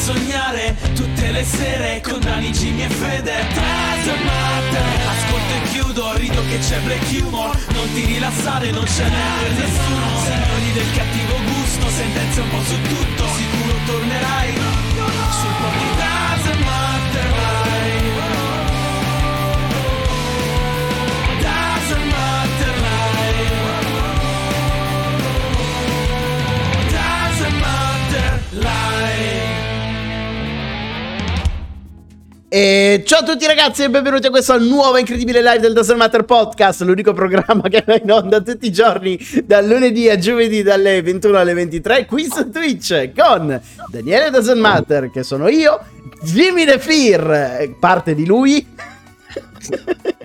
sognare tutte le sere con Dani, Jimmy e Fede. Matter Ascolto e chiudo, rido che c'è black humor. Non ti rilassare, non ce n'è per nessuno. Signori del cattivo gusto, sentenze un po' su tutto. Sicuro tornerai sul po' di Doesn't E ciao a tutti ragazzi e benvenuti a questa nuova incredibile live del Doesn't Matter Podcast, l'unico programma che va in onda tutti i giorni dal lunedì a giovedì dalle 21 alle 23 qui su Twitch con Daniele Doesn't Matter che sono io, Jimmy Fear, parte di lui,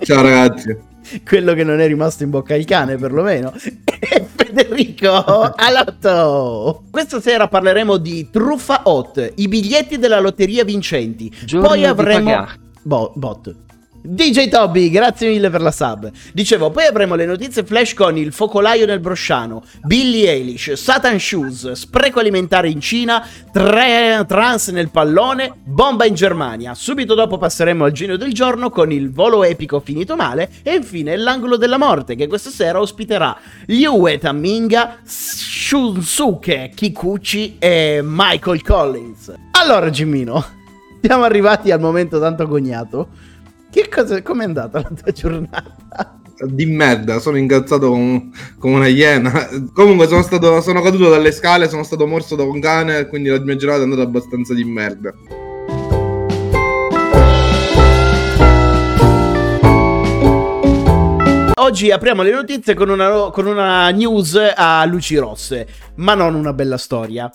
Ciao ragazzi. quello che non è rimasto in bocca al cane perlomeno, e Federico Alotto. Questa sera parleremo di Truffa Hot, i biglietti della lotteria vincenti. Giorno Poi avremo... pagar. Bo- bot. DJ Toby, grazie mille per la sub. Dicevo, poi avremo le notizie flash con il focolaio nel Brosciano, Billie Eilish, Satan Shoes, spreco alimentare in Cina, tre- trans nel pallone, bomba in Germania. Subito dopo passeremo al genio del giorno con il volo epico finito male e infine l'angolo della morte che questa sera ospiterà Yue Taminga, Shunsuke Kikuchi e Michael Collins. Allora Gimmino, siamo arrivati al momento tanto agognato. Che cosa, com'è andata la tua giornata? Di merda, sono incazzato come, come una iena. Comunque sono, stato, sono caduto dalle scale, sono stato morso da un cane, quindi la mia giornata è andata abbastanza di merda. Oggi apriamo le notizie con una, con una news a luci rosse, ma non una bella storia.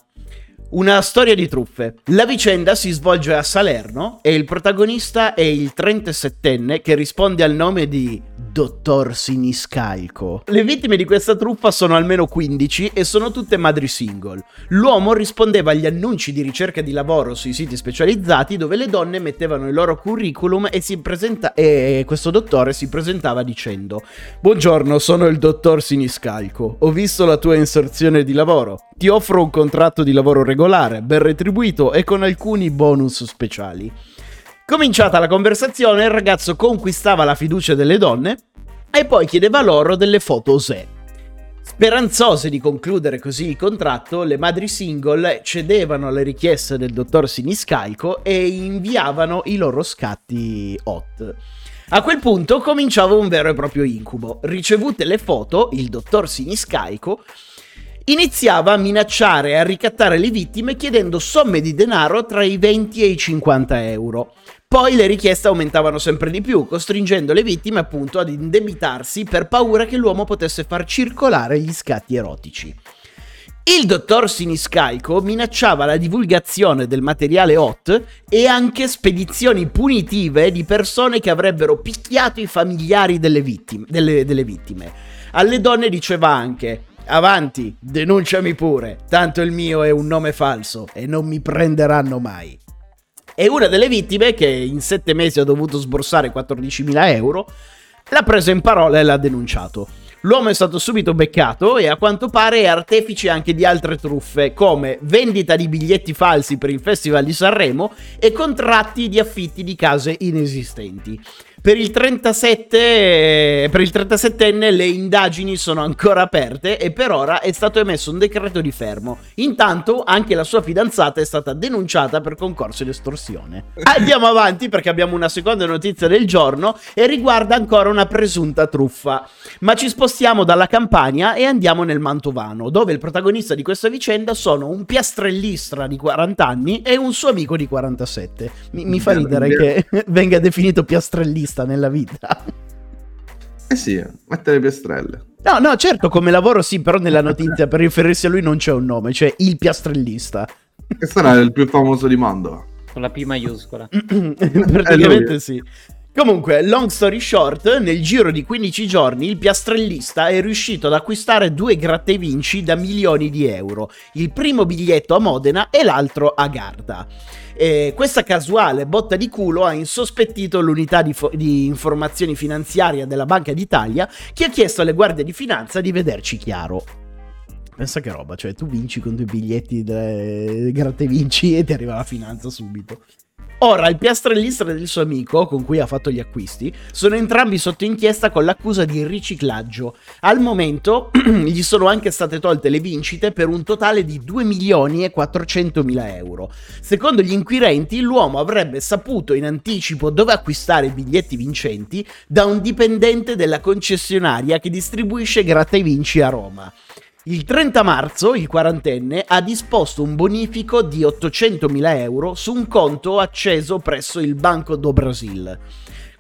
Una storia di truffe. La vicenda si svolge a Salerno e il protagonista è il 37enne che risponde al nome di Dottor Siniscalco. Le vittime di questa truffa sono almeno 15 e sono tutte madri single. L'uomo rispondeva agli annunci di ricerca di lavoro sui siti specializzati dove le donne mettevano il loro curriculum e, presenta- e questo dottore si presentava dicendo Buongiorno, sono il dottor Siniscalco. Ho visto la tua inserzione di lavoro. Ti offro un contratto di lavoro regolare, ben retribuito e con alcuni bonus speciali. Cominciata la conversazione, il ragazzo conquistava la fiducia delle donne e poi chiedeva loro delle foto osè. Speranzose di concludere così il contratto, le madri single cedevano alle richieste del dottor Siniscalco e inviavano i loro scatti hot. A quel punto cominciava un vero e proprio incubo. Ricevute le foto, il dottor Siniscalco iniziava a minacciare e a ricattare le vittime chiedendo somme di denaro tra i 20 e i 50 euro. Poi le richieste aumentavano sempre di più, costringendo le vittime appunto ad indebitarsi per paura che l'uomo potesse far circolare gli scatti erotici. Il dottor Siniscalco minacciava la divulgazione del materiale hot e anche spedizioni punitive di persone che avrebbero picchiato i familiari delle vittime. delle- delle vittime. Alle donne diceva anche: Avanti, denunciami pure, tanto il mio è un nome falso e non mi prenderanno mai. E una delle vittime, che in sette mesi ha dovuto sborsare 14.000 euro, l'ha preso in parola e l'ha denunciato. L'uomo è stato subito beccato e a quanto pare è artefice anche di altre truffe, come vendita di biglietti falsi per il Festival di Sanremo e contratti di affitti di case inesistenti. Per il 37 per il 37enne le indagini sono ancora aperte e per ora è stato emesso un decreto di fermo. Intanto anche la sua fidanzata è stata denunciata per concorso ed estorsione. Andiamo avanti perché abbiamo una seconda notizia del giorno e riguarda ancora una presunta truffa. Ma ci spostiamo dalla Campania e andiamo nel Mantovano, dove il protagonista di questa vicenda sono un piastrellista di 40 anni e un suo amico di 47. Mi, mi fa ridere che venga definito piastrellista nella vita. Eh sì, mettere le piastrelle. No, no, certo, come lavoro sì, però nella notizia per riferirsi a lui non c'è un nome, cioè il piastrellista. Che sarà il più famoso di Mantova. Con la P maiuscola. Praticamente lui. sì. Comunque, long story short, nel giro di 15 giorni il piastrellista è riuscito ad acquistare due gratta e vinci da milioni di euro, il primo biglietto a Modena e l'altro a Garda. E questa casuale botta di culo ha insospettito l'unità di, fo- di informazioni finanziarie della Banca d'Italia che ha chiesto alle guardie di finanza di vederci chiaro. Pensa che roba, cioè tu vinci con due biglietti delle gratte vinci e ti arriva la finanza subito. Ora, il piastrellista del suo amico, con cui ha fatto gli acquisti, sono entrambi sotto inchiesta con l'accusa di riciclaggio. Al momento gli sono anche state tolte le vincite per un totale di 2 milioni e 400 mila euro. Secondo gli inquirenti, l'uomo avrebbe saputo in anticipo dove acquistare i biglietti vincenti da un dipendente della concessionaria che distribuisce gratta e vinci a Roma. Il 30 marzo il quarantenne ha disposto un bonifico di 800.000 euro su un conto acceso presso il Banco do Brasil.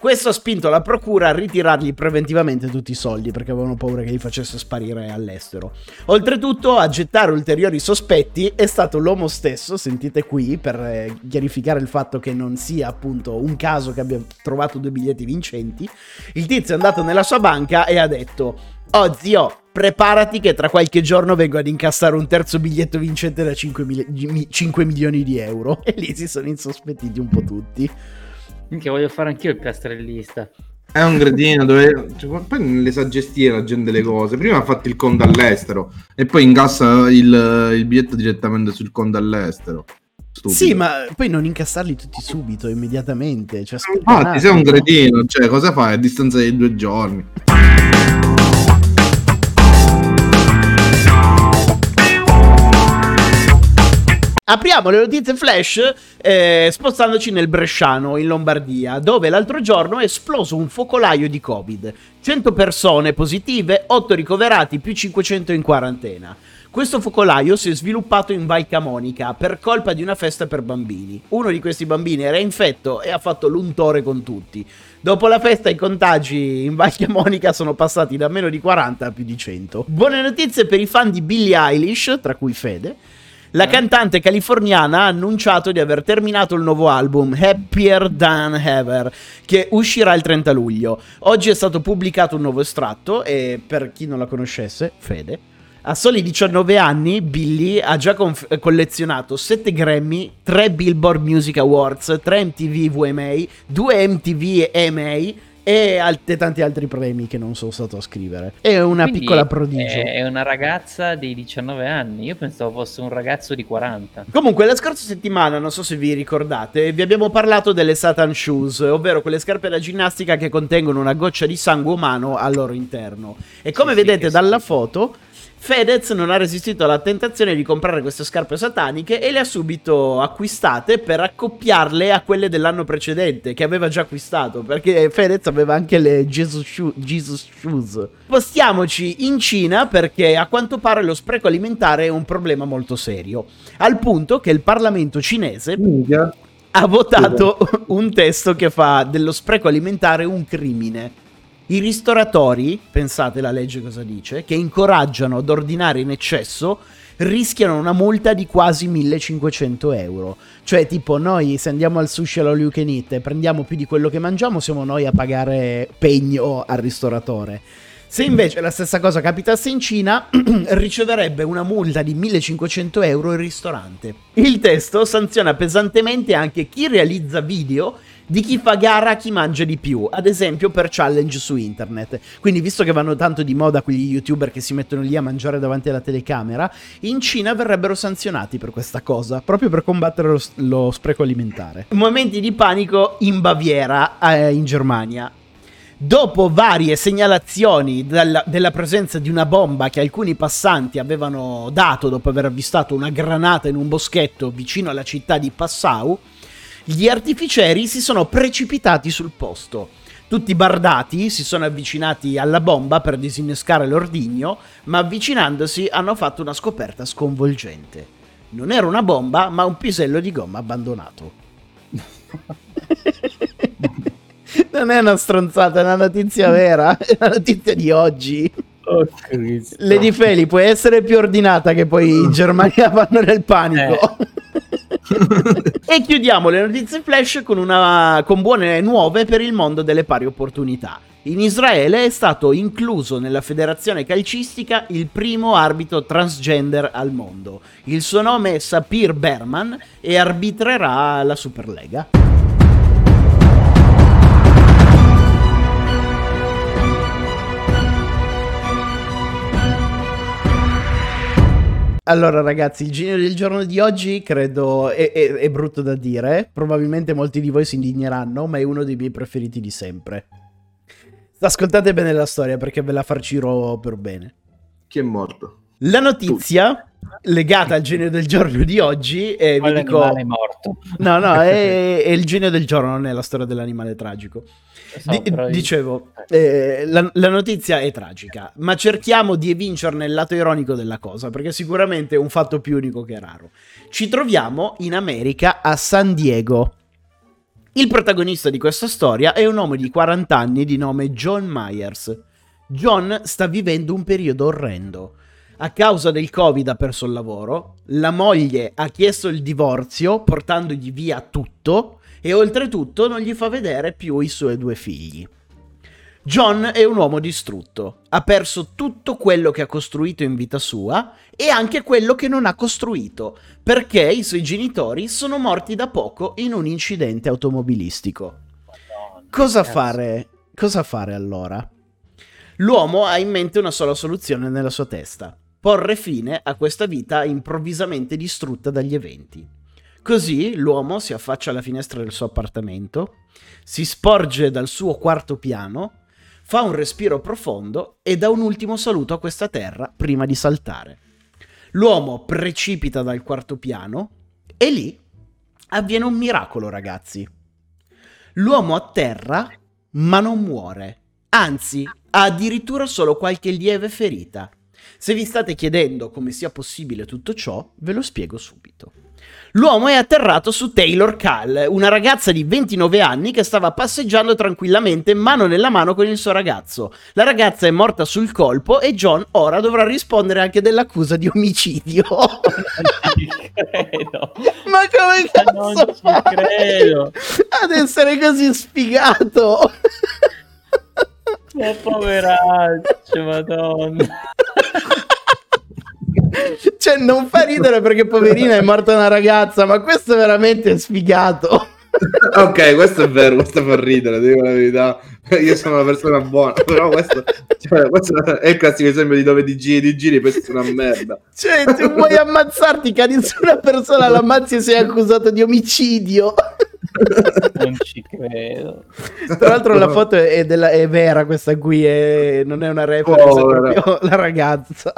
Questo ha spinto la procura a ritirargli preventivamente tutti i soldi perché avevano paura che li facesse sparire all'estero. Oltretutto, a gettare ulteriori sospetti è stato l'uomo stesso, sentite qui, per eh, chiarificare il fatto che non sia appunto un caso che abbia trovato due biglietti vincenti. Il tizio è andato nella sua banca e ha detto Oh zio, preparati che tra qualche giorno vengo ad incassare un terzo biglietto vincente da 5, mil- 5 milioni di euro. E lì si sono insospettiti un po' tutti. Minchia, voglio fare anch'io il piastrellista. È un gradino dove cioè, poi non le sa gestire la gente le cose. Prima ha fatto il conto all'estero e poi incassa il, il biglietto direttamente sul conto all'estero. Stupido. Sì, ma poi non incassarli tutti subito, immediatamente. Cioè, Infatti, sei un gradino, cioè, cosa fai a distanza di due giorni? Apriamo le notizie flash eh, spostandoci nel Bresciano, in Lombardia, dove l'altro giorno è esploso un focolaio di Covid. 100 persone positive, 8 ricoverati, più 500 in quarantena. Questo focolaio si è sviluppato in Val Camonica per colpa di una festa per bambini. Uno di questi bambini era infetto e ha fatto l'untore con tutti. Dopo la festa i contagi in Val Camonica sono passati da meno di 40 a più di 100. Buone notizie per i fan di Billie Eilish, tra cui Fede la cantante californiana ha annunciato di aver terminato il nuovo album Happier Than Ever, che uscirà il 30 luglio. Oggi è stato pubblicato un nuovo estratto e per chi non la conoscesse, Fede, a soli 19 anni Billy ha già conf- collezionato 7 Grammy, 3 Billboard Music Awards, 3 MTV VMA, 2 MTV EMA e alt- tanti altri premi che non sono stato a scrivere. È una Quindi piccola prodigio. È una ragazza di 19 anni. Io pensavo fosse un ragazzo di 40. Comunque, la scorsa settimana, non so se vi ricordate, vi abbiamo parlato delle Satan Shoes, ovvero quelle scarpe da ginnastica che contengono una goccia di sangue umano al loro interno. E come sì, vedete sì, dalla foto Fedez non ha resistito alla tentazione di comprare queste scarpe sataniche e le ha subito acquistate per accoppiarle a quelle dell'anno precedente che aveva già acquistato perché Fedez aveva anche le Jesus, Shoe, Jesus Shoes. Spostiamoci in Cina perché a quanto pare lo spreco alimentare è un problema molto serio, al punto che il Parlamento cinese ha votato un testo che fa dello spreco alimentare un crimine. I ristoratori, pensate la legge cosa dice, che incoraggiano ad ordinare in eccesso rischiano una multa di quasi 1500 euro. Cioè, tipo, noi se andiamo al sushi all'all you e prendiamo più di quello che mangiamo, siamo noi a pagare pegno al ristoratore. Se invece la stessa cosa capitasse in Cina, riceverebbe una multa di 1500 euro il ristorante. Il testo sanziona pesantemente anche chi realizza video di chi fa gara a chi mangia di più, ad esempio per challenge su internet. Quindi, visto che vanno tanto di moda quegli youtuber che si mettono lì a mangiare davanti alla telecamera, in Cina verrebbero sanzionati per questa cosa, proprio per combattere lo, lo spreco alimentare. Momenti di panico in Baviera, eh, in Germania. Dopo varie segnalazioni della, della, presenza di una bomba che alcuni passanti avevano dato dopo aver avvistato una granata in un boschetto vicino alla città di Passau, gli artificieri si sono precipitati sul posto. Tutti bardati si sono avvicinati alla bomba per disinnescare l'ordigno, ma avvicinandosi hanno fatto una scoperta sconvolgente. Non era una bomba, ma un pisello di gomma abbandonato. non è una stronzata, è una notizia vera, è una notizia di oggi. Oh, Lady Feli, puoi essere più ordinata che poi in Germania vanno nel panico. Eh. E chiudiamo le notizie flash con, una, con buone nuove per il mondo delle pari opportunità. In Israele è stato incluso nella federazione calcistica il primo arbitro transgender al mondo. Il suo nome è Sapir Berman e arbitrerà la Superlega. Allora, ragazzi, il genio del giorno di oggi credo è, è- è brutto da dire. Probabilmente molti di voi si indigneranno, ma è uno dei miei preferiti di sempre. Ascoltate bene la storia perché ve la farcirò per bene. Chi è morto? La notizia legata al genio del giorno di oggi è, vi dico, morto. no, no, è, è il genio del giorno, non è la storia dell'animale tragico. So, Di- dicevo, eh, la, la notizia è tragica, ma cerchiamo di evincerne il lato ironico della cosa, perché sicuramente è un fatto più unico che raro. Ci troviamo in America a San Diego. Il protagonista di questa storia è un uomo di 40 anni di nome John Myers. John sta vivendo un periodo orrendo. A causa del Covid ha perso il lavoro, la moglie ha chiesto il divorzio portandogli via tutto e oltretutto non gli fa vedere più i suoi due figli. John è un uomo distrutto, ha perso tutto quello che ha costruito in vita sua e anche quello che non ha costruito, perché i suoi genitori sono morti da poco in un incidente automobilistico. Cosa fare? Cosa fare allora? L'uomo ha in mente una sola soluzione nella sua testa: porre fine a questa vita improvvisamente distrutta dagli eventi. Così l'uomo si affaccia alla finestra del suo appartamento, si sporge dal suo quarto piano, fa un respiro profondo e dà un ultimo saluto a questa terra prima di saltare. L'uomo precipita dal quarto piano e lì avviene un miracolo, ragazzi. L'uomo atterra, ma non muore. Anzi, ha addirittura solo qualche lieve ferita. Se vi state chiedendo come sia possibile tutto ciò, ve lo spiego subito. L'uomo è atterrato su Taylor Cal, una ragazza di 29 anni che stava passeggiando tranquillamente mano nella mano con il suo ragazzo. La ragazza è morta sul colpo e John ora dovrà rispondere anche dell'accusa di omicidio. Non ci credo. Ma come Ma cazzo non ci fai credo. ad essere così sfigato? Ma poveraccio, madonna. Cioè, non fa ridere perché poverina è morta una ragazza, ma questo è veramente sfigato. ok, questo è vero, questo fa ridere, ti dico la verità. Io sono una persona buona, però questo, cioè, questo è il classico esempio di dove ti giri, ti giri, poi sei una merda. Cioè, se vuoi ammazzarti, cadi su una persona, l'ammazzi e sei accusato di omicidio. Non ci credo. Tra l'altro la foto è, della- è vera questa qui, è- non è una reference, è Povera. proprio la ragazza.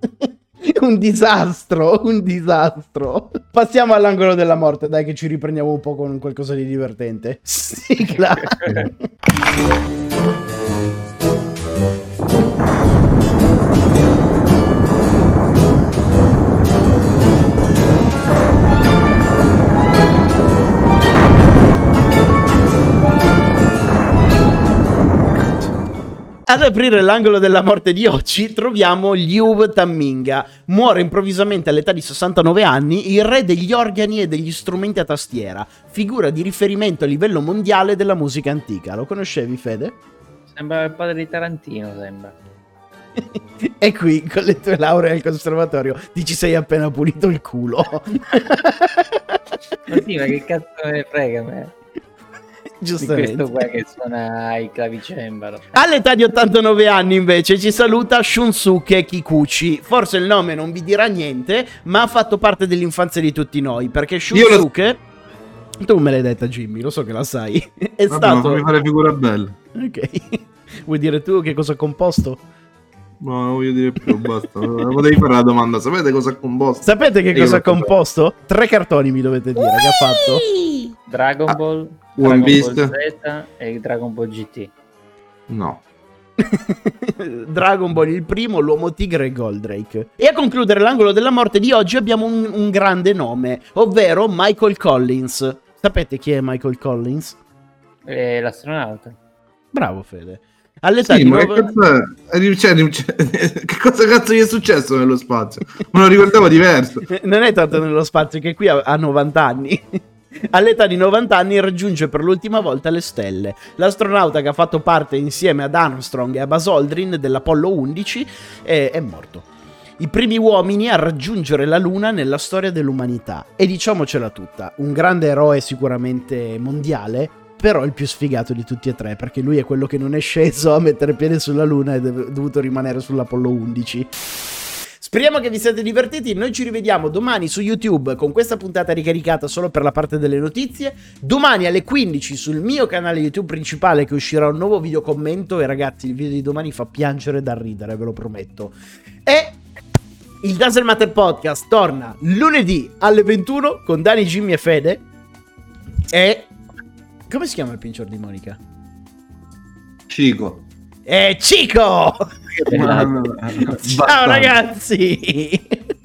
Un disastro, un disastro. Passiamo all'angolo della morte, dai che ci riprendiamo un po' con qualcosa di divertente. Sigla. Ad aprire l'angolo della morte di oggi troviamo Liu Tamminga. Muore improvvisamente all'età di 69 anni il re degli organi e degli strumenti a tastiera, figura di riferimento a livello mondiale della musica antica. Lo conoscevi, Fede? Sembra il padre di Tarantino, sembra. e qui, con le tue lauree al conservatorio, ti ci sei appena pulito il culo. Ma sì, ma che cazzo me ne frega a me? Di Giustamente. questo qua che suona il clavicembalo. All'età di 89 anni invece ci saluta Shunsuke Kikuchi. Forse il nome non vi dirà niente, ma ha fatto parte dell'infanzia di tutti noi, perché Io lo- Shunsuke... Tu me l'hai detta Jimmy, lo so che la sai. È Vabbè, stato... fammi fare figura bella. Ok. Vuoi dire tu che cosa ha composto? No, non voglio dire più, basta. Potevi fare la domanda, sapete cosa ha composto? Sapete che Io cosa ha composto? Tre cartoni mi dovete dire che ha fatto. Dragon Ah, Ball, One Dragon Beast. Ball Z e Dragon Ball GT. No. Dragon Ball il primo, l'uomo tigre e Goldrake. E a concludere l'angolo della morte di oggi abbiamo un, un grande nome, ovvero Michael Collins. Sapete chi è Michael Collins? E l'astronauta. Bravo Fede. All'età Sì, di ma che nove- cazzo è? Ri- cioè, cioè, che cosa cazzo gli è successo nello spazio? Me lo ricordavo diverso. Non è tanto nello spazio che qui ha 90 anni. All'età di 90 anni raggiunge per l'ultima volta le stelle. L'astronauta che ha fatto parte insieme ad Armstrong e a Buzz Aldrin dell'Apollo 11 è, è morto. I primi uomini a raggiungere la Luna nella storia dell'umanità. E diciamocela tutta, un grande eroe sicuramente mondiale, però il più sfigato di tutti e tre, perché lui è quello che non è sceso a mettere piede sulla Luna ed è dovuto rimanere sull'Apollo 11. Speriamo che vi siate divertiti. Noi ci rivediamo domani su YouTube con questa puntata ricaricata solo per la parte delle notizie. Domani alle 15 sul mio canale YouTube principale che uscirà un nuovo video commento. E ragazzi, il video di domani fa piangere da ridere, ve lo prometto. E il Dazzle Matter Podcast torna lunedì alle 21 con Dani, Jimmy e Fede. E. Come si chiama il pincior di Monica? Cico. E Cico! Ciao ragazzi!